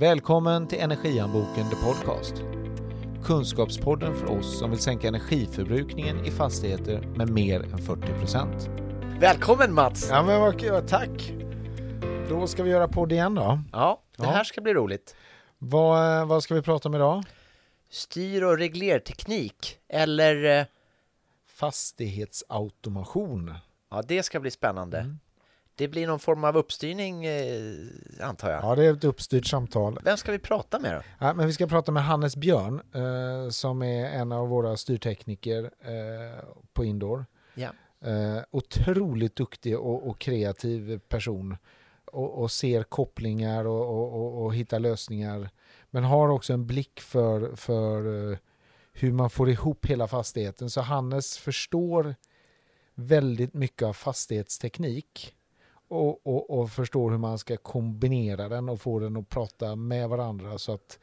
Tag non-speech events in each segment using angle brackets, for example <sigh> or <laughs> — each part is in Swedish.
Välkommen till Energianboken The Podcast. Kunskapspodden för oss som vill sänka energiförbrukningen i fastigheter med mer än 40%. Välkommen Mats! Ja men vad kul, tack! Då ska vi göra podd igen då. Ja, det Ja. här ska bli roligt. Vad, vad ska vi prata om idag? Styr och reglerteknik, eller... eh, Fastighetsautomation. Ja, det ska bli spännande. Mm. Det blir någon form av uppstyrning, eh, antar jag. Ja, det är ett uppstyrt samtal. Vem ska vi prata med då? Ja, men vi ska prata med Hannes Björn eh, som är en av våra styrtekniker eh, på Indoor. Ja. Eh, otroligt duktig och, och kreativ person och, och ser kopplingar och, och, och, hittar lösningar. Men har också en blick för, för eh, hur man får ihop hela fastigheten. Så Hannes förstår väldigt mycket av fastighetsteknik och, och, och förstår hur man ska kombinera den och få den att prata med varandra så att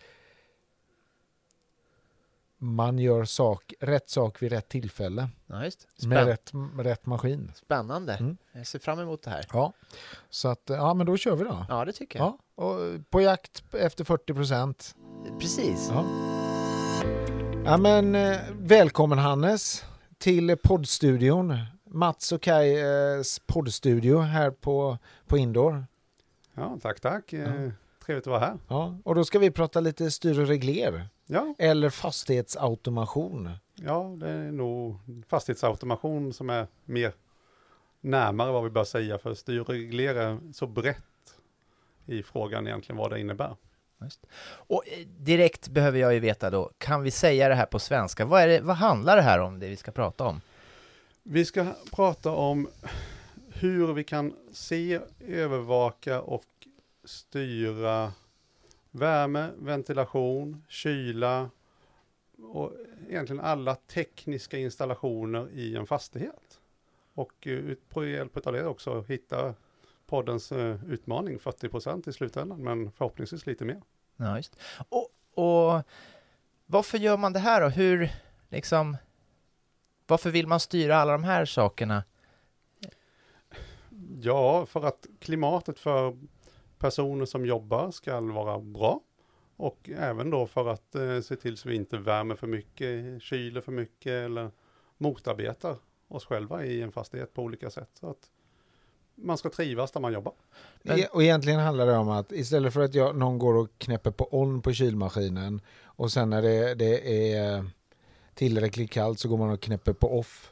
man gör sak, rätt sak vid rätt tillfälle Ja, med rätt, med rätt maskin. Spännande. Mm. Jag ser fram emot det här. Ja, så att ja, men då kör vi då. Ja, det tycker jag. Ja, och på jakt efter 40 procent. Precis. Ja. ja, men eh, välkommen Hannes till poddstudion. Mats och Kajs poddstudio här på, på Indoor. Ja, tack, tack. Eh, Ja. Trevligt att vara här. Ja, och då ska vi prata lite styr och regler. Ja, Eller fastighetsautomation. ja, det är nog fastighetsautomation som är mer närmare vad vi bör säga, för styr och reglera så brett i frågan egentligen vad det innebär. Och eh, direkt behöver jag ju veta då, kan vi säga det här på svenska? Vad, är det, vad handlar det här om, det vi ska prata om? Vi ska prata om hur vi kan se, övervaka och styra värme, ventilation, kyla och egentligen alla tekniska installationer i en fastighet. Och eh, på hjälp av det också hitta poddens eh, utmaning, 40% i slutändan, men förhoppningsvis lite mer. Ja, just. Och, och varför gör man det här då? Hur, liksom, varför vill man styra alla de här sakerna? Ja, för att klimatet för personer som jobbar ska vara bra. Och även då för att eh, se till så vi inte värmer för mycket, kyler för mycket eller motarbetar oss själva i en fastighet på olika sätt. Så att man ska trivas där man jobbar. Men- E- Och egentligen handlar det om att istället för att jag, någon går och knäpper på on på kylmaskinen och sen när det, det är tillräckligt kallt så går man och knäpper på off.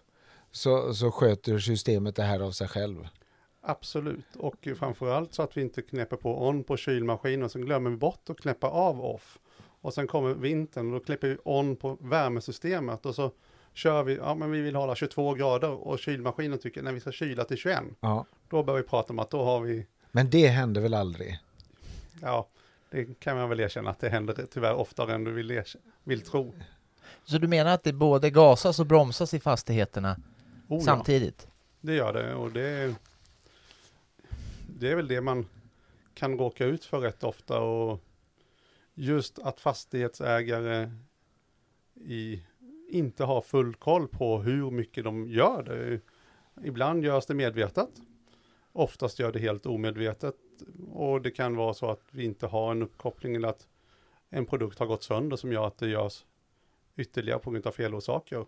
Så, så sköter systemet det här av sig själv. Absolut, och framförallt så att vi inte knäpper på on på kylmaskinen och sen glömmer vi bort att knäppa av off. Och sen kommer vintern och då knäpper vi on på värmesystemet och så kör vi, ja men vi vill hålla 22 grader och kylmaskinen tycker när vi ska kyla till 21. Ja. Då börjar vi prata om att då har vi, Men det händer väl aldrig? ja, det kan man väl erkänna att det händer tyvärr oftare än du vill, vill tro. Så du menar att det både gasas och bromsas i fastigheterna Oh, ja, samtidigt? det gör det och det, det är väl det man kan råka ut för rätt ofta och just att fastighetsägare i, inte har full koll på hur mycket de gör det. Ibland görs det medvetet, oftast gör det helt omedvetet och det kan vara så att vi inte har en uppkoppling eller att en produkt har gått sönder som gör att det görs ytterligare på grund av felorsaker.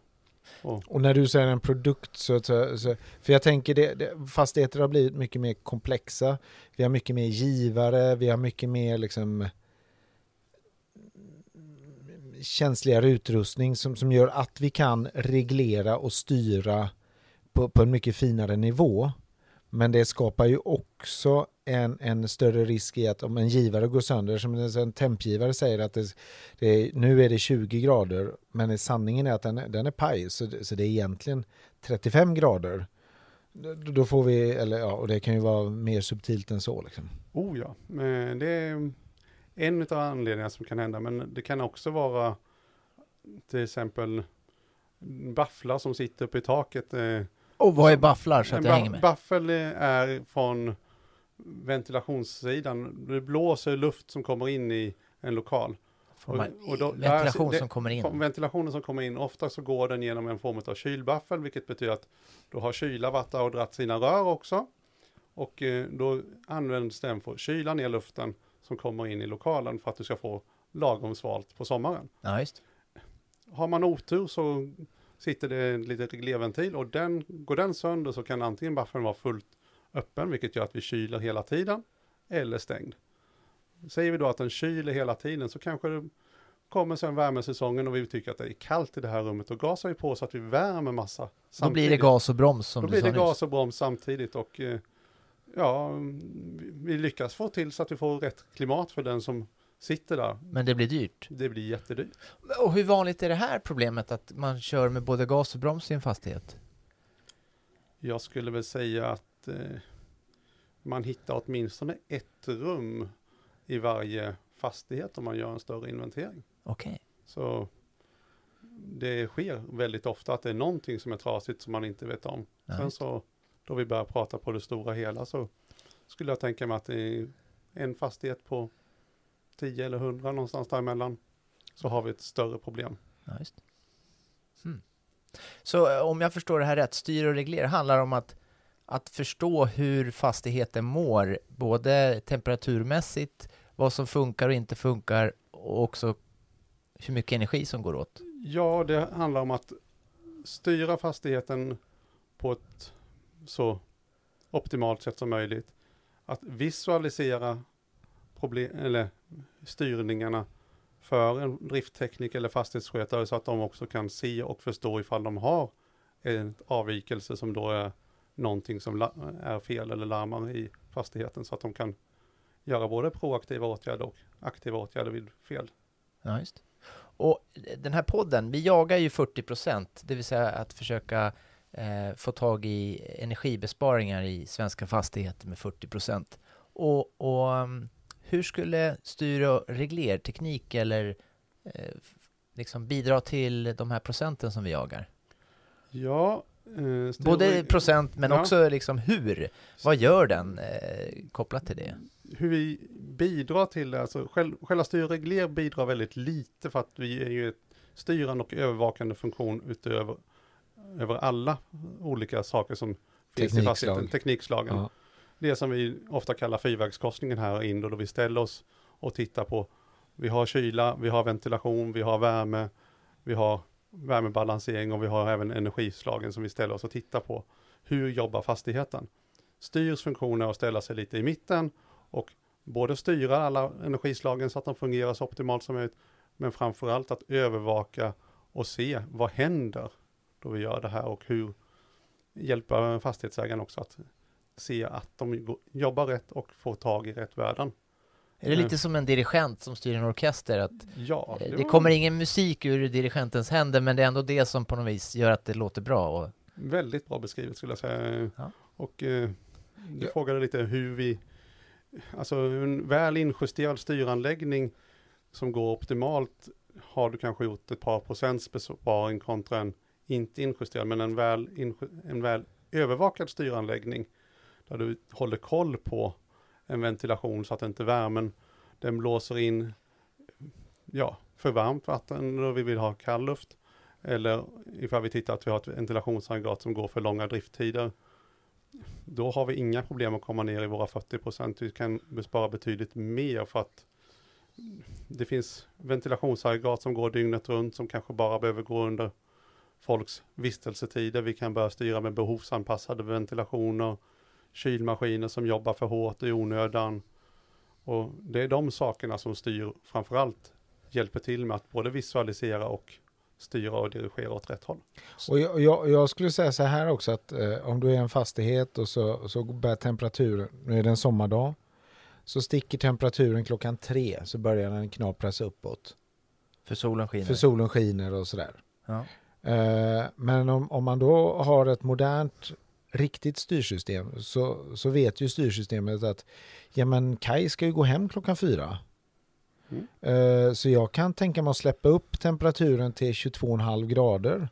Och när du säger en produkt så, så, så för jag tänker det, det, fastigheter har blivit mycket mer komplexa. Vi har mycket mer givare, vi har mycket mer liksom känsligare utrustning som, som gör att vi kan reglera och styra på, på en mycket finare nivå. Men det skapar ju också en, en större risk i att om en givare går sönder, som en tempgivare säger att det, det är, nu är det 20 grader, men sanningen är att den, är- den är paj, så, det- så det är egentligen 35 grader. Då- får vi, eller ja, och det kan ju vara mer subtilt än så liksom. Oh ja, men det är en av anledningarna som kan hända, men det kan också vara till exempel bafflar som sitter uppe i taket. Eh, och vad är bafflar så att jag hänger med? Baffel är från ventilationssidan. Det blåser luft som kommer in i en lokal. Man, och då- ventilation det- som kommer in? Ventilationen som kommer in, ofta så går den genom en form av kylbaffel, vilket betyder att då har kyla varit där och dratt sina rör också. Och eh, då används den för att kyla ner luften som kommer in i lokalen för att du ska få lagom svalt på sommaren. Ja, just. Har man otur så sitter det en liten reglerventil och den, går den sönder så kan antingen buffern vara fullt öppen, vilket gör att vi kyler hela tiden, eller stängd. Säger vi då att den kyler hela tiden så kanske det kommer sen värmesäsongen och vi tycker att det är kallt i det här rummet och gasar vi på så att vi värmer massa samtidigt. Då blir det gas och broms som Då blir det nyss. gas och broms samtidigt och eh, ja, vi lyckas få till så att vi får rätt klimat för den som sitter där. Men det blir dyrt. Det blir jättedyrt. Och hur vanligt är det här problemet att man kör med både gas och broms i en fastighet? Jag skulle väl säga att eh, man hittar åtminstone ett rum i varje fastighet om man gör en större inventering. Okej. Så det sker väldigt ofta att det är någonting som är trasigt som man inte vet om. Ja, Sen så då vi börjar prata på det stora hela så skulle jag tänka mig att det är en fastighet på 10 eller 100 någonstans däremellan så har vi ett större problem. Ja. Hmm. Så eh, om jag förstår det här rätt, styr och reglera handlar om att, att förstå hur fastigheten mår, både temperaturmässigt, vad som funkar och inte funkar och också hur mycket energi som går åt. Ja, det handlar om att styra fastigheten på ett så optimalt sätt som möjligt. Att visualisera problem, eller styrningarna för en drifttekniker eller fastighetsskötare så att de också kan se och förstå ifall de har en avvikelse som då är någonting som är fel eller larmar i fastigheten så att de kan göra både proaktiva åtgärder och aktiva åtgärder vid fel. Ja, just. Och den här podden, vi jagar ju 40 procent, det vill säga att försöka eh, få tag i energibesparingar i svenska fastigheter med 40 procent. Och, och mm, hur skulle styr och reglerteknik eller eh, liksom bidra till de här procenten som vi jagar? Ja, eh, Både procent men Ja. också liksom hur? Vad gör den eh, kopplat till det? hur vi bidrar till det, alltså själv, själva styr och regler bidrar väldigt lite för att vi är ju ett styrande och övervakande funktion utöver över alla olika saker som finns i fastigheten, teknikslagen. Ja. Det som vi ofta kallar fyrvägskorsningen här in då, då vi ställer oss och tittar på, vi har kyla, vi har ventilation, vi har värme, vi har värmebalansering och vi har även energislagen som vi ställer oss och tittar på. Hur jobbar fastigheten? Styrs funktioner att ställa sig lite i mitten och både styra alla energislagen så att de fungerar så optimalt som möjligt, men framförallt att övervaka och se vad händer då vi gör det här och hur hjälpa fastighetsägaren också att se att de jobbar rätt och får tag i rätt värden. Är det lite som en dirigent som styr en orkester? Att Ja, Eh, det Det var kommer ingen musik ur dirigentens händer, men det är ändå det som på något vis gör att det låter bra. Och, väldigt bra beskrivet skulle jag säga. Ja. Och eh, du Ja. frågade lite hur vi, alltså en väl injusterad styranläggning som går optimalt har du kanske gjort ett par procents besparing kontra en inte injusterad, men en väl, en väl övervakad styranläggning där du håller koll på en ventilation så att inte värmen, den blåser in, ja, för varmt vatten och vi vill ha kall luft. Eller ifall vi tittar att vi har ett ventilationsaggregat som går för långa drifttider. Då har vi inga problem att komma ner i våra 40 procent. Vi kan bespara betydligt mer för att det finns ventilationsaggregat som går dygnet runt som kanske bara behöver gå under folks vistelsetider. Vi kan börja styra med behovsanpassade ventilationer, kylmaskiner som jobbar för hårt i onödan. Och det är de sakerna som styr framförallt hjälper till med att både visualisera och styra och dirigera åt rätt håll. Och jag, jag, jag skulle säga så här också att eh, om du är en fastighet och så, så börjar temperaturen, nu är det en sommardag, så sticker temperaturen klockan tre så börjar den knapras uppåt. för solen skiner. För solen skiner och sådär. ja. Eh, men om, om man då har ett modernt riktigt styrsystem så, så vet ju styrsystemet att ja men Kai ska ju gå hem klockan fyra. Mm. Eh, så jag kan tänka mig att släppa upp temperaturen till 22,5 grader.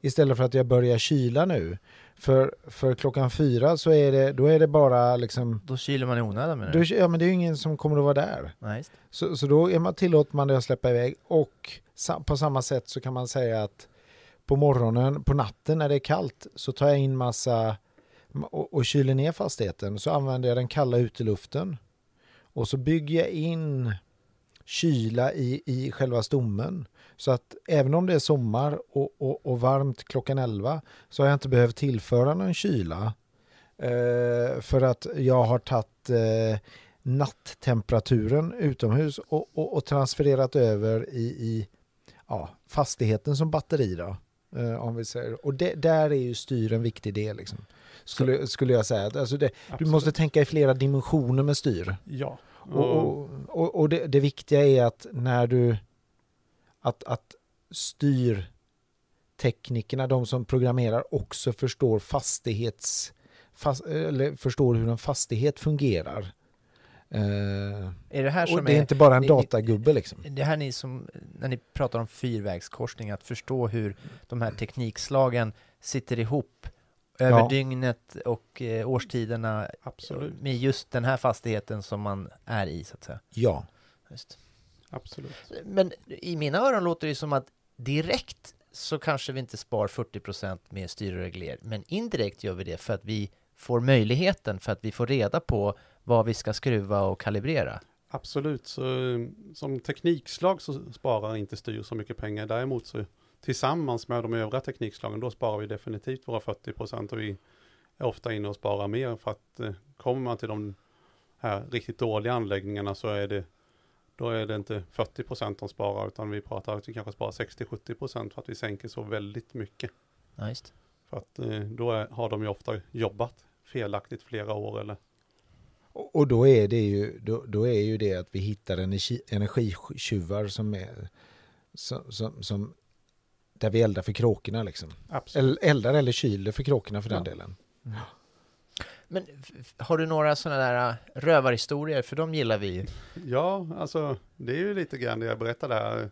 Istället för att jag börjar kyla nu. För, för klockan fyra så är det, då är det bara liksom, Då kyler man i onödan då, det. ja men det är ju ingen som kommer att vara där. Just. Så, så då är man, tillåter man det att släppa iväg och på samma sätt så kan man säga att på morgonen, på natten när det är kallt så tar jag in massa och, och kyler ner fastigheten så använder jag den kalla uteluften och så bygger jag in kyla i, i själva stommen. Så att även om det är sommar och, och, och varmt klockan 11 så har jag inte behövt tillföra någon kyla. Eh, för att jag har tagit eh, natttemperaturen utomhus och, och, och, transfererat över i, i ja, fastigheten som batteri. Då, eh, om vi säger. Och det, där är ju styr en viktig del. Liksom. Skulle, skulle jag säga. Alltså det, du måste tänka i flera dimensioner med styr. Ja. Och, och, och det, det, viktiga är att när du att, att styrteknikerna, de som programmerar, också förstår fastighets fast, eller förstår hur en fastighet fungerar. Uh, är det här som det är, är inte bara en ni, datagubbe liksom. Det här ni som, när ni pratar om fyrvägskorsning, att förstå hur de här teknikslagen sitter ihop över ja. dygnet och eh, årstiderna Absolut. med just den här fastigheten som man är i så att säga. Ja. Just. Absolut. Men i mina öron låter det som att direkt så kanske vi inte spar 40% med styr och regler, men indirekt gör vi det för att vi får möjligheten, för att vi får reda på vad vi ska skruva och kalibrera. Absolut, så som teknikslag så sparar inte styr så mycket pengar. Däremot så tillsammans med de övriga teknikslagen, då sparar vi definitivt våra 40 procent och vi är ofta inne och sparar mer för att eh, kommer man till de här riktigt dåliga anläggningarna så är det då är det inte 40 procent de sparar utan vi pratar att vi kanske sparar 60-70 procent för att vi sänker så väldigt mycket. Nice. För att eh, då är, har de ju ofta jobbat felaktigt flera år eller och då är det ju, då, då är ju det att vi hittar energi, energitjuvar som är som, som, som där vi eldar för kråkorna liksom. Absolut. Eldar eller kyler för kråkorna för ja. den delen. Mm. Men har du några sådana där äh, rövarhistorier? För de gillar vi ju. <laughs> Ja, alltså det är ju lite grann det jag berättade här.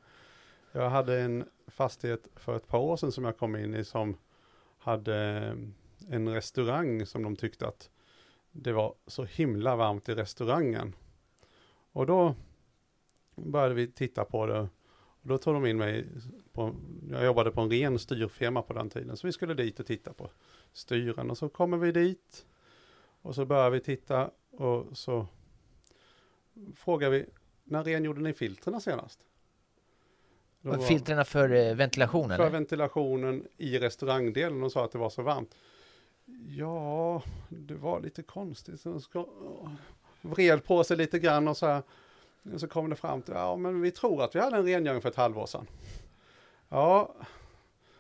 Jag hade en fastighet för ett par år sedan som jag kom in i som hade en restaurang som de tyckte att det var så himla varmt i restaurangen. Och då började vi titta på det. Och då tog de in mig på, jag jobbade på en ren styrfirma på den tiden, så vi skulle dit och titta på styren. Och så kommer vi dit och så börjar vi titta och så frågar vi, när rengjorde ni filtrerna senast? Filtrerna för eh, ventilationen? För eller? ventilationen i restaurangdelen och sa att det var så varmt. Ja, det var lite konstigt. Så ska, vred på sig lite grann och så här. Och så kom det fram till, ja men vi tror att vi hade en rengöring för ett halvår sedan. Ja,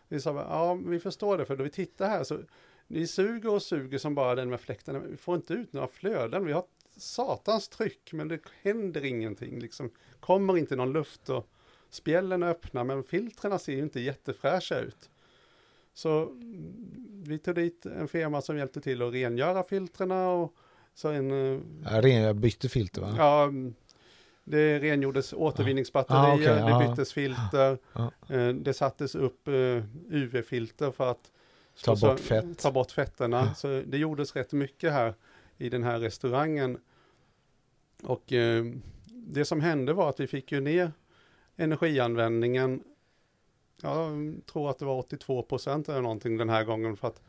vi sa, ja vi förstår det för då vi tittar här så ni suger och suger som bara den med fläkten. Vi får inte ut några flöden. Vi har satans tryck men det händer ingenting. Liksom kommer inte någon luft och spjällen är öppna men filtrerna ser ju inte jättefräscha ut. Så mm, vi tog dit en firma som hjälpte till att rengöra filtrerna och så en... Eh, ja, jag bytte filter va? Ja, mm, det rengjordes återvinningsbatterier, ah, okay, det byttes filter, ah, det sattes upp eh, UV-filter för att ta bort fett. Ta bort fetterna. Så det gjordes rätt mycket här i den här restaurangen. Och eh, det som hände var att vi fick ju ner energianvändningen. Jag tror att det var 82 procent eller någonting den här gången för att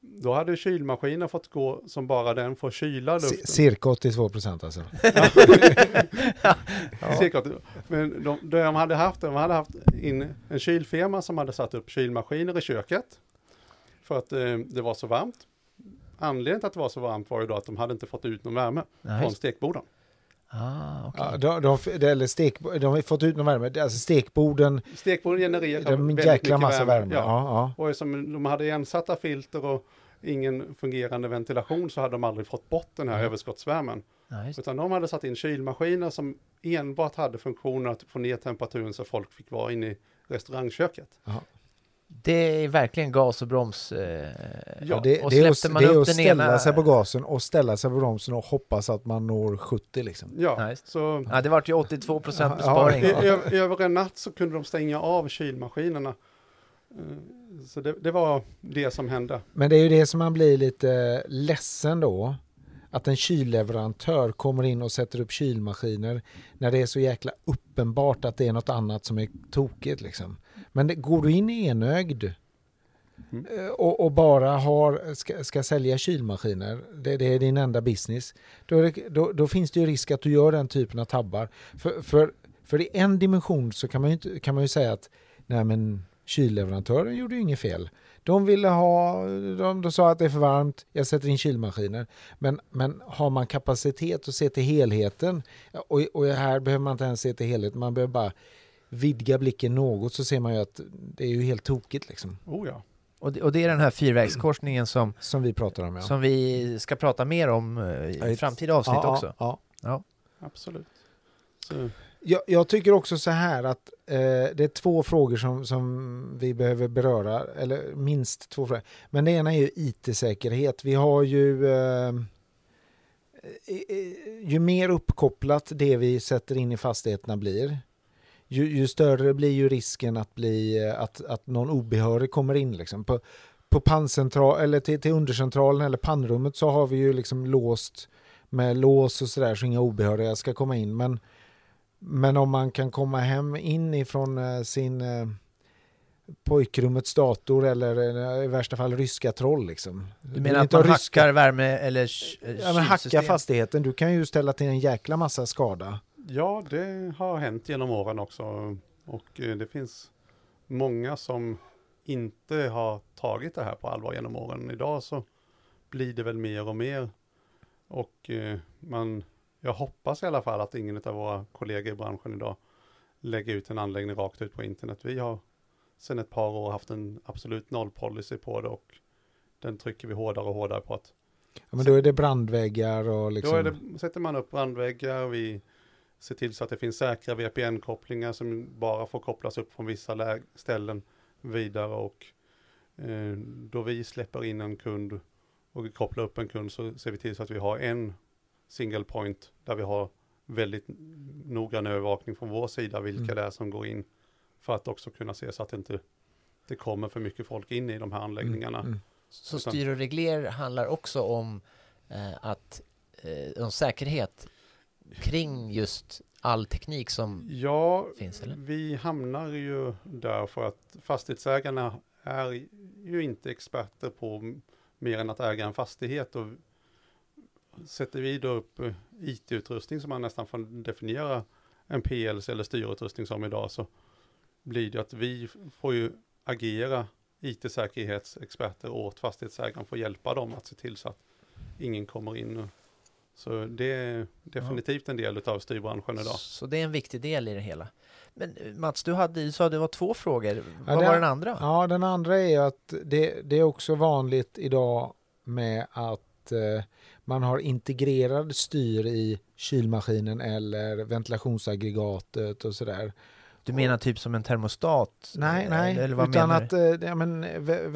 då hade kylmaskinen fått gå som bara den får kyla luften. Cirka 82 procent alltså. <laughs> <laughs> ja. Cirka, men de, de, hade haft, de hade haft in en kylfirma som hade satt upp kylmaskiner i köket. För att eh, det var så varmt. Anledningen till att det var så varmt var ju då att de hade inte fått ut någon värme Nej. från stekborden. Ah, okay. ja, de, de, eller stek, de har fått ut någon värme, alltså stekborden. Stekborden genererar de väldigt jäkla massa värme. värme. Ja. Ja, ja. Och som de hade ensatta filter och ingen fungerande ventilation så hade de aldrig fått bort den här mm. överskottsvärmen. Ja, Utan de hade satt in kylmaskiner som enbart hade funktionen att få ner temperaturen så folk fick vara inne i restaurangköket. Aha. Det är verkligen gas och broms. Eh, ja, det, och det är, att, det är att ställa ena... sig på gasen och ställa sig på bromsen och hoppas att man når 70 liksom. Ja, så... ja det vart ju 82 procent besparing. Ja, ja. Över en natt så kunde de stänga av kylmaskinerna. Eh, så det, det, var det som hände. Men det är ju det som man blir lite ledsen då. Att en kylleverantör kommer in och sätter upp kylmaskiner när det är så jäkla uppenbart att det är något annat som är tokigt liksom. Men det, går du in enögd Mm. eh, och, och bara har, ska, ska sälja kylmaskiner, det, det är din enda business, då, det, då, då finns det ju risk att du gör den typen av tabbar. För, för, för i en dimension så kan man ju, inte, kan man ju säga att nej men kylleverantören gjorde ju inget fel. De ville ha, de, de sa att det är för varmt, jag sätter in kylmaskiner. Men, men har man kapacitet att se till helheten, och, och här behöver man inte ens se till helheten, man behöver bara vidga blicken något så ser man ju att det är ju helt tokigt liksom. Oh ja. Och det, och det är den här fyrvägskorsningen som, Som vi pratar om ja. som vi ska prata mer om eh, i framtida avsnitt ja, också. Ja, ja. Absolut. Så, Jag, jag tycker också så här att eh, det är två frågor som, som vi behöver beröra, eller minst två frågor. Men det ena är ju IT-säkerhet. Vi har ju, eh, ju mer uppkopplat det vi sätter in i fastigheterna blir, ju, ju större blir ju risken att, bli, att, att någon obehörig kommer in. Liksom. På, på panncentral, eller till, till undercentralen eller pannrummet så har vi ju liksom låst med lås och sådär så inga obehöriga ska komma in. Men men om man kan komma hem in ifrån eh, sin eh, pojkrummets dator eller eh, i värsta fall ryska troll liksom. Du menar att man hackar värme eller Ja men hacka fastigheten, du kan ju ställa till en jäkla massa skada. Ja, det har hänt genom åren också. Och eh, det finns många som inte har tagit det här på allvar genom åren. Idag så blir det väl mer och mer. Och eh, man, jag hoppas i alla fall att ingen av våra kollegor i branschen idag lägger ut en anläggning rakt ut på internet. Vi har sedan ett par år haft en absolut nollpolicy på det och den trycker vi hårdare och hårdare på att Ja, men då är det brandväggar och liksom. Då det, sätter man upp brandväggar, vi ser till så att det finns säkra VPN-kopplingar som bara får kopplas upp från vissa ställen vidare och eh, då vi släpper in en kund och kopplar upp en kund så ser vi till så att vi har en single point där vi har väldigt noggrann övervakning från vår sida vilka Mm. det är som går in för att också kunna se så att det inte det kommer för mycket folk in i de här anläggningarna. Mm, mm. Så Utan- styr och regler handlar också om eh, att eh, om säkerhet kring just all teknik som Ja, finns, eller? vi hamnar ju där för att fastighetsägarna är ju inte experter på mer än att äga en fastighet. Och sätter vi då upp eh, IT-utrustning som man nästan får definiera en PLC eller styrutrustning som idag så blir det att vi får ju agera IT-säkerhetsexperter åt fastighetsägaren för att hjälpa dem att se till så att ingen kommer in. Så det är definitivt en del av styrbranschen idag. Så det är en viktig del i det hela. Men eh, Mats, du, hade, du sa att det var två frågor. Vad det- var den andra? Ja, den andra är att det, det är också vanligt idag med att eh, man har integrerad styr i kylmaskinen eller ventilationsaggregatet och sådär. Du menar typ som en termostat? Nej, Eh, nej, Eller vad utan menar att eh, ja, men, ve-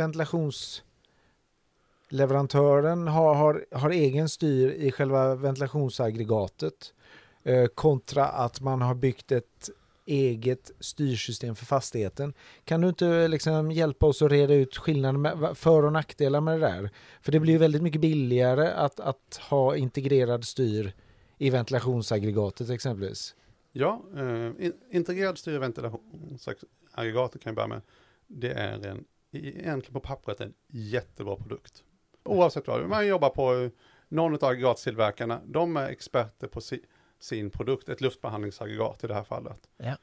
leverantören har, har, har egen styr i själva ventilationsaggregatet eh, kontra att man har byggt ett eget styrsystem för fastigheten. Kan du inte eh, liksom hjälpa oss att reda ut skillnaden med för och nackdelar med det där? För det blir ju väldigt mycket billigare att, att ha integrerad styr i ventilationsaggregatet exempelvis. Ja, eh, integrerad styr- i ventilationsaggregatet kan jag börja med. Det är en, egentligen på pappret en jättebra produkt. Oavsett vad, man jobbar på någon av aggregattillverkarna, de är experter på si, sin produkt, ett luftbehandlingsaggregat i det här fallet. Ja.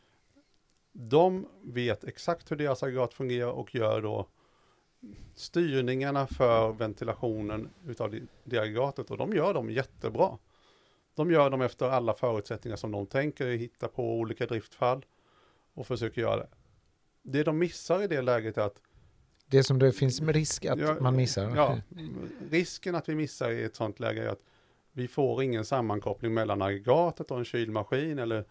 De vet exakt hur deras aggregat fungerar och gör då styrningarna för ventilationen utav det, det aggregatet och de gör dem jättebra. De gör dem efter alla förutsättningar som de tänker, hitta på olika driftfall och försöker göra det. Det de missar i det läget är att Det som det finns med risk att Ja, man missar. Ja, risken att vi missar i ett sånt läge är att vi får ingen sammankoppling mellan aggregatet och en kylmaskin eller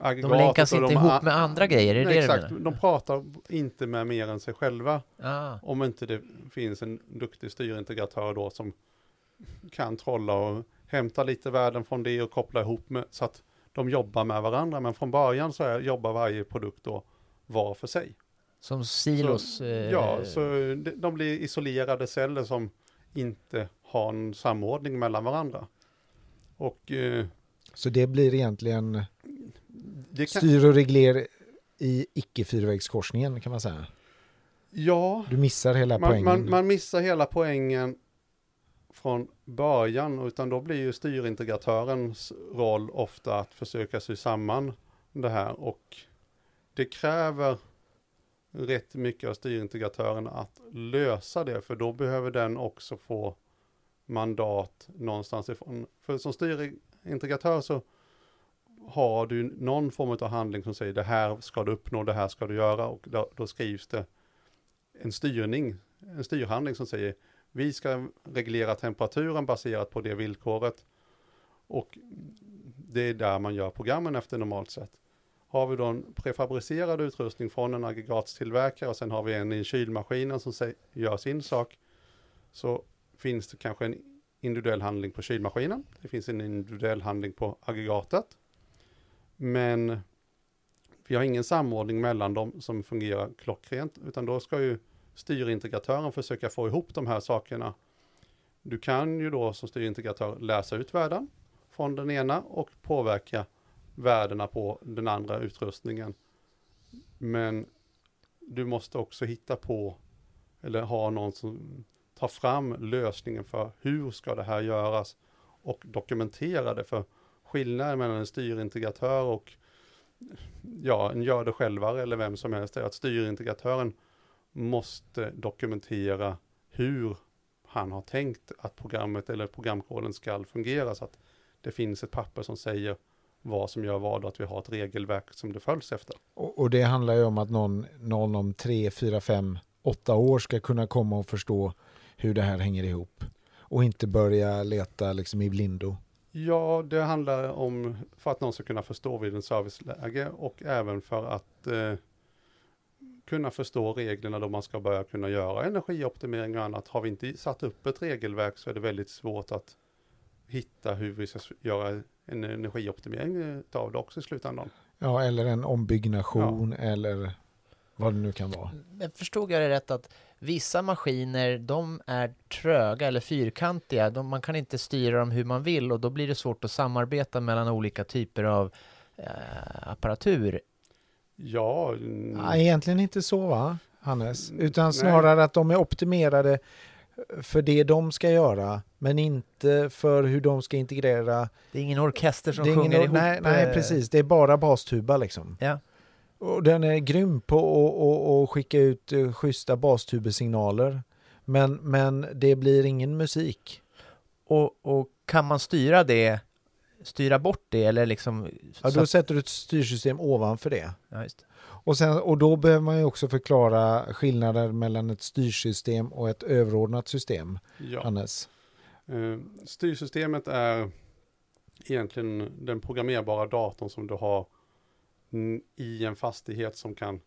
aggregatet länkas och inte de ihop med andra grejer, är det Nej, det exakt. menar? De pratar inte med mer än sig själva Ah, om inte det finns en duktig styrintegratör då som kan trolla och hämta lite värden från det och koppla ihop med så att de jobbar med varandra. Men från början så är, jobbar varje produkt då var för sig. Som silos. eh, Ja, så de, de blir isolerade celler som inte har en samordning mellan varandra. Och eh, Så det blir egentligen det kan, styr och regler i icke-fyrvägskorsningen kan man säga. Ja, Du missar hela man, poängen. man, man missar hela poängen från början, utan då blir ju styrintegratörens roll ofta att försöka sy samman det här och det kräver rätt mycket av styrintegratören att lösa det, för då behöver den också få mandat någonstans ifrån. För som styrintegratör så har du någon form av handling som säger det här ska du uppnå, det här ska du göra och då, då skrivs det en styrning, en styrhandling som säger vi ska reglera temperaturen baserat på det villkoret och det är där man gör programmen efter normalt sätt. Har vi då en prefabricerad utrustning från en aggregatstillverkare och sen har vi en i kylmaskinen som gör sin sak så finns det kanske en individuell handling på kylmaskinen. Det finns en individuell handling på aggregatet. Men vi har ingen samordning mellan dem som fungerar klockrent, utan då ska ju styrintegratören försöka få ihop de här sakerna. Du kan ju då som styrintegratör läsa ut värden från den ena och påverka värdena på den andra utrustningen. Men du måste också hitta på eller ha någon som tar fram lösningen för hur ska det här göras och dokumentera det. För skillnaden mellan en styrintegratör och ja, en gör det självare eller vem som helst är att styrintegratören måste dokumentera hur han har tänkt att programmet eller programkoden ska fungera så att det finns ett papper som säger vad som gör vad och att vi har ett regelverk som det följs efter. Och, och det handlar ju om att någon, någon om tre, fyra, fem, åtta år ska kunna komma och förstå hur det här hänger ihop. Och inte börja leta liksom i blindo. Ja, det handlar om för att någon ska kunna förstå vid en serviceläge och även för att eh, kunna förstå reglerna då man ska börja kunna göra energioptimering och annat. Har vi inte satt upp ett regelverk så är det väldigt svårt att hitta hur vi ska göra en energioptimering av det också i slutändan. Ja, eller en ombyggnation eller vad det nu kan vara. Men förstod jag det rätt att vissa maskiner, de är tröga eller fyrkantiga. De, man kan inte styra dem hur man vill och då blir det svårt att samarbeta mellan olika typer av eh, apparatur. Ja, mm, Nej, egentligen inte så va, Hannes? Utan Nej. snarare att de är optimerade för det de ska göra, men inte för hur de ska integrera. Det är ingen orkester som sjunger ihop. nej, nej, eh, precis. Det är bara bastuba liksom. Ja. Och den är grym på att- att att skicka ut eh, schyssta bastubesignaler. Men, men det blir ingen musik. Och, och kan man styra det, styra bort det eller liksom... Ja, då sätter du ett styrsystem ovanför det. ja, just. Och, sen, och då behöver man ju också förklara skillnaden mellan ett styrsystem och ett överordnat system, ja. Hannes. Eh, Styrsystemet är egentligen den programmerbara datorn som du har i en fastighet som kan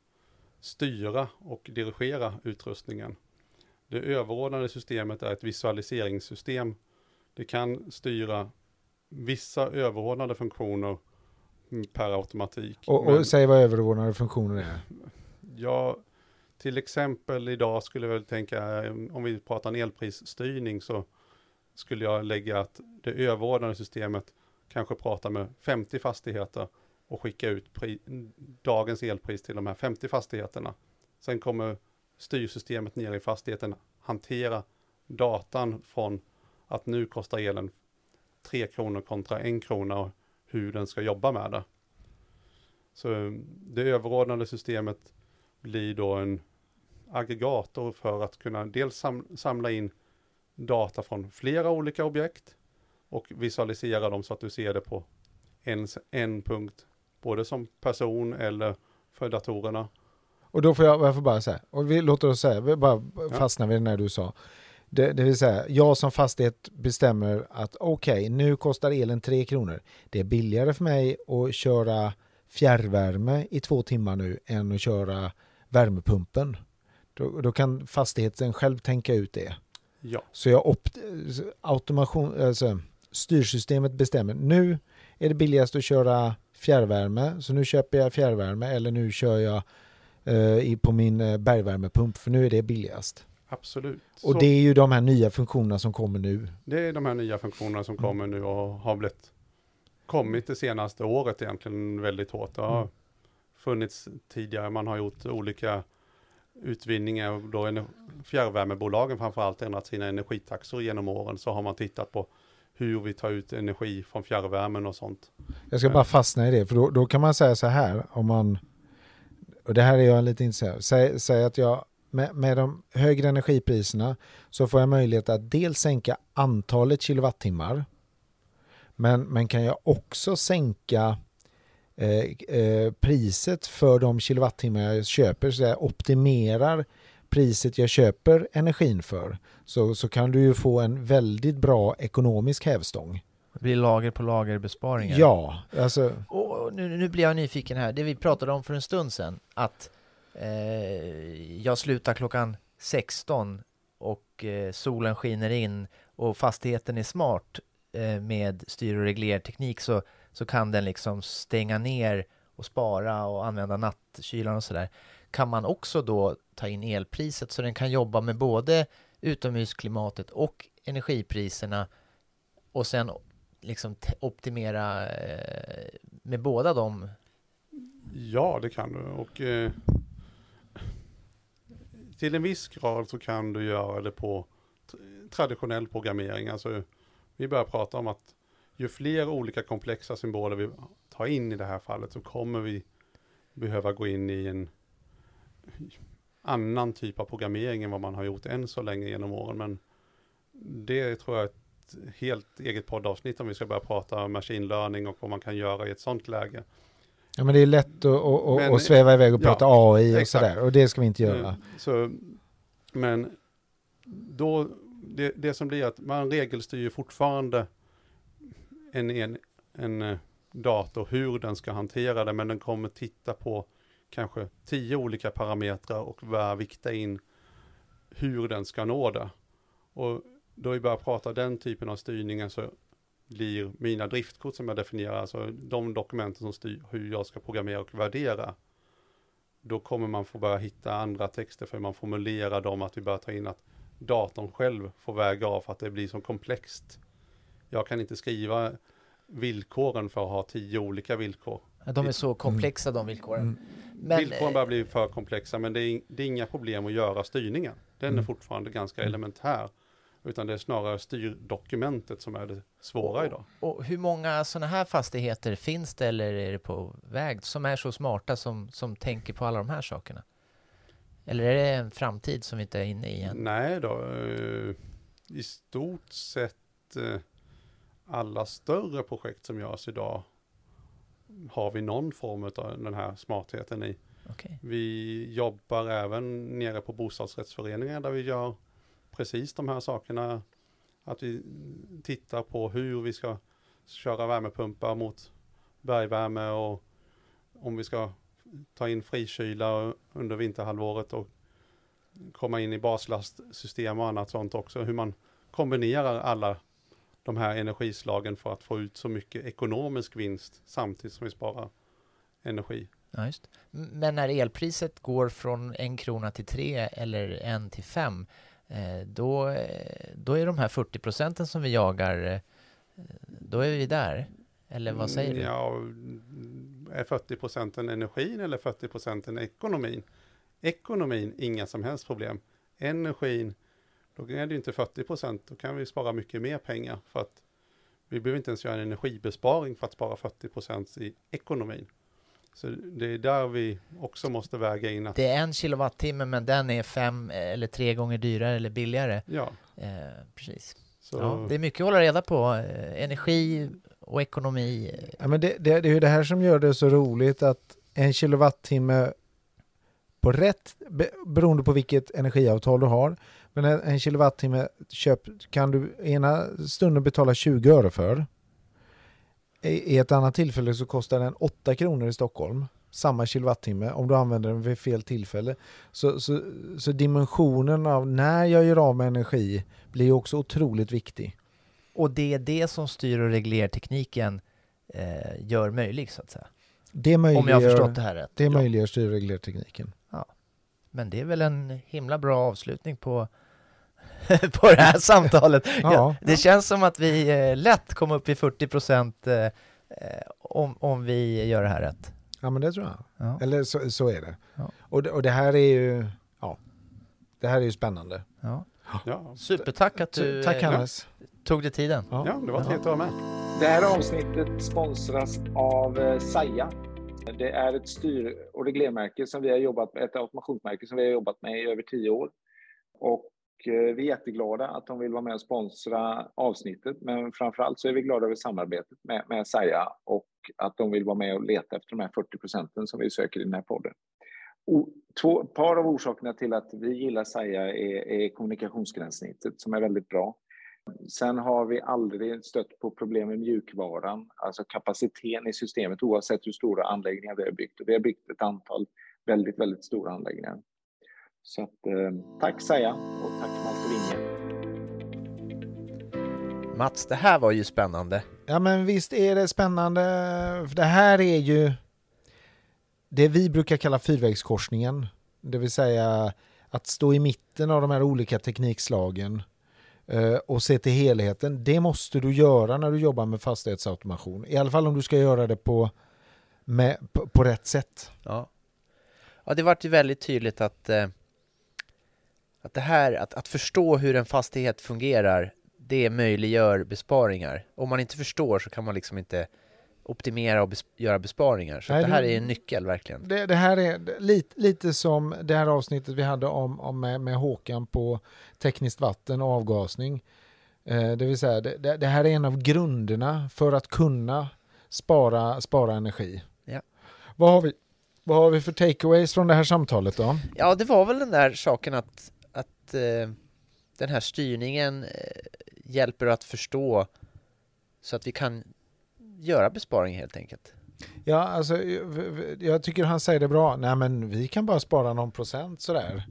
styra och dirigera utrustningen. Det överordnade systemet är ett visualiseringssystem. Det kan styra vissa överordnade funktioner per automatik. Och, Men- och säg vad överordnade funktioner är. Ja, till exempel idag skulle jag väl tänka, eh, om vi pratar en elprisstyrning så skulle jag lägga att det överordnade systemet kanske pratar med 50 fastigheter och skicka ut dagens elpris till de här 50 fastigheterna. Sen kommer styrsystemet ner i fastigheten hantera datan från att nu kostar elen 3 kronor kontra 1 krona och hur den ska jobba med det. Så det överordnade systemet blir då en aggregator för att kunna dels sam samla in data från flera olika objekt och visualisera dem så att du ser det på en, en punkt, både som person eller för datorerna. Och då får jag, jag får bara säga, och vi låter oss säga, vi bara fastnar vid när du sa. Det, det vill säga, jag som fastighet bestämmer att okej, nu kostar elen 3 kronor. Det är billigare för mig att köra fjärrvärme i två timmar nu än att köra värmepumpen. Då, då kan fastigheten själv tänka ut det. Ja, Så jag opt, automation, alltså, styrsystemet bestämmer. Nu är det billigast att köra fjärrvärme, så nu köper jag fjärrvärme eller nu kör jag eh, på min eh, bergvärmepump för nu är det billigast. Absolut. Och Så det är ju de här nya funktionerna som kommer nu. det är de här nya funktionerna som kommer nu och har blivit kommit det senaste året egentligen väldigt hårt. Det har Mm. funnits tidigare, man har gjort olika utvinning är då fjärrvärmebolagen framförallt ändrat sina energitaxor genom åren så har man tittat på hur vi tar ut energi från fjärrvärmen och sånt. Jag ska bara fastna i det, för då, då kan man säga så här om man, och det här är jag lite intresserad säg, säg att jag med, med de högre energipriserna så får jag möjlighet att dels sänka antalet kilowattimmar, men, men kan jag också sänka eh, eh, priset för de kilowattimmar jag köper, så jag optimerar priset jag köper energin för, så, så kan du ju få en väldigt bra ekonomisk hävstång. Det blir lager på lager besparingar. Ja, alltså Och nu, nu blir jag nyfiken här. Det vi pratade om för en stund sedan, att Eh, jag slutar klockan 16 och eh, solen skiner in och fastigheten är smart eh, med styr och reglerteknik så, så kan den liksom stänga ner och spara och använda nattkylan och sådär. Kan man också då ta in elpriset så den kan jobba med både utomhusklimatet och energipriserna och sen liksom optimera eh, med båda dem? Ja, det kan du. Och eh, till en viss grad så kan du göra det på traditionell programmering. Alltså, vi börjar prata om att ju fler olika komplexa symboler vi tar in i det här fallet så kommer vi behöva gå in i en annan typ av programmering än vad man har gjort än så länge genom åren. Men det tror jag är ett helt eget poddavsnitt om vi ska börja prata om machine learning och vad man kan göra i ett sånt läge. Ja men det är lätt att, att, att, Men- att sväva iväg och ja, prata AI och exakt. sådär och det ska vi inte göra. Eh, Så, men då, det, det som blir att man regelstyr ju fortfarande en, en, en eh, dator hur den ska hantera det, men den kommer titta på kanske tio olika parametrar och börja vikta in hur den ska nå det. Och då vi börjar prata den typen av styrningen så blir mina driftkort som jag definierar, alltså de dokumenten som styr hur jag ska programmera och värdera, då kommer man få börja hitta andra texter för man formulerar dem, att vi börjar ta in att datorn själv får väga av för att det blir så komplext. Jag kan inte skriva villkoren för att ha tio olika villkor. De är så komplexa de villkoren. Mm. Men, villkoren börjar bli för komplexa, men det är, det är inga problem att göra styrningen. Den är Mm. fortfarande ganska Mm. elementär. Utan det är snarare styrdokumentet som är det svåra idag. och hur många sådana här fastigheter finns det eller är det på väg som är så smarta som, som tänker på alla de här sakerna? Eller är det en framtid som vi inte är inne i än? Nej då, eh, i stort sett eh, alla större projekt som görs idag har vi någon form av den här smartheten i. Okej. Vi jobbar även nere på bostadsrättsföreningar där vi gör precis de här sakerna. Att vi tittar på hur vi ska köra värmepumpar mot bergvärme och om vi ska ta in frikyla under vinterhalvåret och komma in i baslastsystem och annat sånt också. Hur man kombinerar alla de här energislagen för att få ut så mycket ekonomisk vinst samtidigt som vi sparar energi. Ja, just. Men när elpriset går från en krona till tre eller en till fem, Eh, då, eh, då är de här 40 procenten som vi jagar, eh, då är vi där. Eller vad säger du? Mm, ja, är 40 procenten energin eller 40 procenten ekonomin? Ekonomin, inga som helst problem. Energin, då är det ju inte 40 procent, då kan vi spara mycket mer pengar för att vi behöver inte ens göra en energibesparing för att spara 40 procent i ekonomin. Så det är där vi också måste väga in att, Det är en kilowattimme men den är fem eller tre gånger dyrare eller billigare. ja, Eh, precis. så Ja, det är mycket att hålla reda på. Eh, energi och ekonomi. Ja, men det, det, det är ju det här som gör det så roligt att en kilowattimme på rätt, be- beroende på vilket energiavtal du har, men en, en kilowattimme köp, kan du ena stunden betala 20 öre för. I, ett annat tillfälle så kostar den 8 kronor i Stockholm, samma kilowattimme, om du använder den vid fel tillfälle. Så, så, så dimensionen av när jag gör av med energi blir också otroligt viktig. Och det är det som styr och reglertekniken eh, gör möjlig så att säga. Det Om jag har möjliggör, förstått det här rätt. det Ja. möjliggör styr och reglertekniken. Men det är väl en himla bra avslutning på, <laughs> på det här <laughs> samtalet. Ja. Ja, det känns som att vi eh, lätt kommer upp i 40 procent eh, eh, om, om vi gör det här rätt. Ja men det tror jag. Ja. Eller så, så är det. Ja. Och, det. och det här är ju, ja, det här är ju spännande. Ja. Ja, Supertack att du Tack eh, tog dig tiden. Ja. ja det var trevligt att vara med. Det här avsnittet sponsras av Saja. Det är ett styr och reglermärke som vi har jobbat med, ett automationsmärke som vi har jobbat med i över tio år. Och Eh, vi är jätteglada att de vill vara med och sponsra avsnittet, men framför allt så är vi glada över samarbetet med, med Saja och att de vill vara med och leta efter de här 40 procenten som vi söker i den här podden. O, två, ett par av orsakerna till att vi gillar Saja är, är kommunikationsgränssnittet som är väldigt bra. Sen har vi aldrig stött på problem med mjukvaran, alltså kapaciteten i systemet oavsett hur stora anläggningar vi har byggt. Och vi har byggt ett antal väldigt, väldigt stora anläggningar. Så att, eh, tack Saja och tack Malte Winge. Mats, det här var ju spännande. Ja men visst är det spännande. För det här är ju det vi brukar kalla fyrvägskorsningen. Det vill säga att stå i mitten av de här olika teknikslagen eh, och se till helheten. Det måste du göra när du jobbar med fastighetsautomation. I alla fall om du ska göra det på, med, på, på rätt sätt. Ja, ja det vart ju väldigt tydligt att, eh, att det här, att, att förstå hur en fastighet fungerar, det möjliggör besparingar. Om man inte förstår så kan man liksom inte optimera och bes göra besparingar. Så Nej, det här det- är en nyckel verkligen. Det, det här är lite, lite som det här avsnittet vi hade om, om med, med Håkan på tekniskt vatten och avgasning. Eh, det vill säga, det, det, det här är en av grunderna för att kunna spara, spara energi. Ja. Vad, har vi, vad har vi för takeaways från det här samtalet då? Ja, det var väl den där saken att, att eh, den här styrningen eh, hjälper att förstå så att vi kan göra besparingar helt enkelt. Ja, alltså, jag- jag tycker han säger det bra. Nej, men vi kan bara spara någon procent sådär.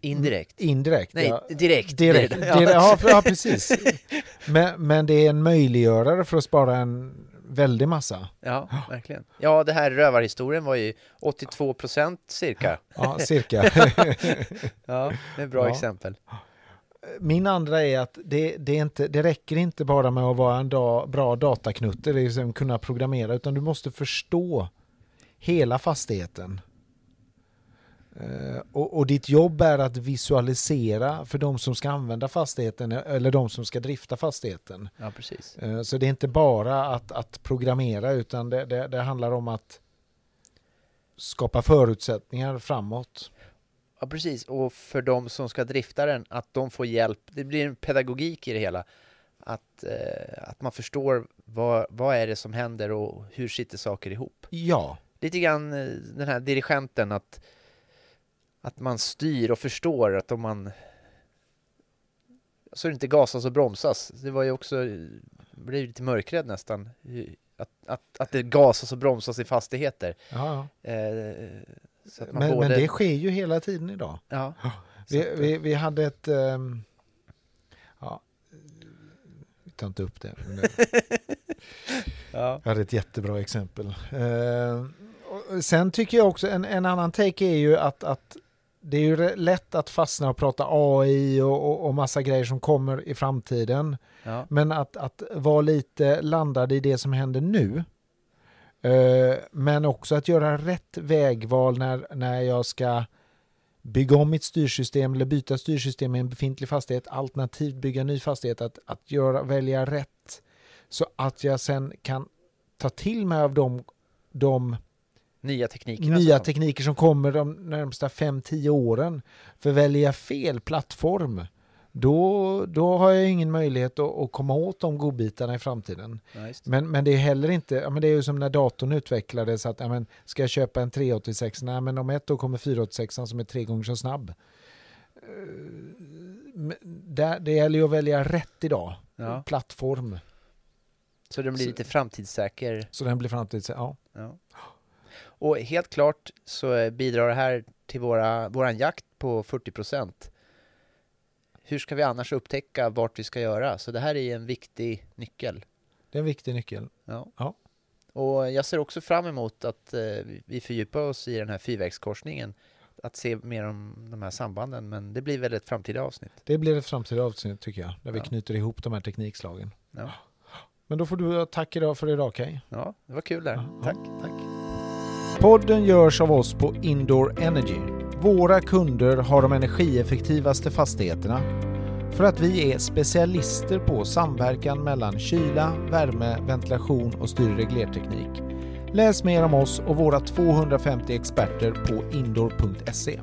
Indirekt. Indirekt. Nej, ja. direkt. Direkt, <laughs> direkt ja. ja, precis. <laughs> Men, men det är en möjliggörare för att spara en väldig massa. Ja, verkligen. Ja, det här rövarhistorien var ju 82 procent cirka. Ja, <laughs> cirka. Ja, det är ett bra Ja. exempel. Min andra är att det, det, är inte, det räcker inte bara med att vara en da, bra dataknutte, liksom kunna programmera, utan du måste förstå hela fastigheten. Eh, och, och ditt jobb är att visualisera för de som ska använda fastigheten eller de som ska drifta fastigheten. Ja, precis. Eh, Så det är inte bara att, att programmera utan det, det, det handlar om att skapa förutsättningar framåt. Ja, precis. Och för de som ska drifta den, att de får hjälp. Det blir en pedagogik i det hela. Att, eh, att man förstår vad, vad är det som händer och hur sitter saker ihop. Ja, Lite grann den här dirigenten, att, att man styr och förstår att om man så det inte gasas och bromsas. Det var ju också, blev lite mörkrädd nästan. Att, att, att det gasas och bromsas i fastigheter. ja, ja. Eh, Men, både, men det sker ju hela tiden idag. ja, Vi, att, vi, vi hade ett... ehm, ja, vi tar inte upp det. <laughs> ja. Jag hade ett jättebra exempel. Och sen tycker jag också, en, en annan take är ju att, att det är ju lätt att fastna och prata AI och, och, och massa grejer som kommer i framtiden. Ja. Men att, att vara lite landad i det som händer nu. Eh, men också att göra rätt vägval när, när jag ska bygga om mitt styrsystem eller byta styrsystem i en befintlig fastighet alternativt bygga ny fastighet. Att, att göra, välja rätt så att jag sen kan ta till mig av de, de Nya teknikerna. nya som- tekniker som kommer de närmsta 5-10 åren. För väljer jag fel plattform då, då har jag ingen möjlighet att, att komma åt de godbitarna i framtiden. Det. Men, men det är heller inte, ja, men det är ju som när datorn utvecklades att ja, men, ska jag köpa en 386, nej men om ett år kommer 486 som är tre gånger så snabb. Eh, där, det gäller ju att välja rätt idag, Ja. plattform, Så den blir Så- lite framtidssäker. så den blir framtid, ja. Ja. Och helt klart så eh, bidrar det här till våra, våran jakt på 40 procent. Hur ska vi annars upptäcka vart vi ska göra? Så det här är en viktig nyckel. Det är en viktig nyckel. Ja. Ja. Och jag ser också fram emot att eh, vi fördjupar oss i den här fyrvägskorsningen. Att se mer om de här sambanden. Men det blir väl ett framtida avsnitt. Det blir ett framtida avsnitt tycker jag, där vi Ja. knyter ihop de här teknikslagen. Ja, Men då får du ha tack idag för idag, Kaj. ja det var kul där. Tack. Tack. Podden görs av oss på Indoor Energy. våra kunder har de energieffektivaste fastigheterna. För att vi är specialister på samverkan mellan kyla, värme, ventilation och styr och reglerteknik. Läs mer om oss och våra 250 experter på indoor.se.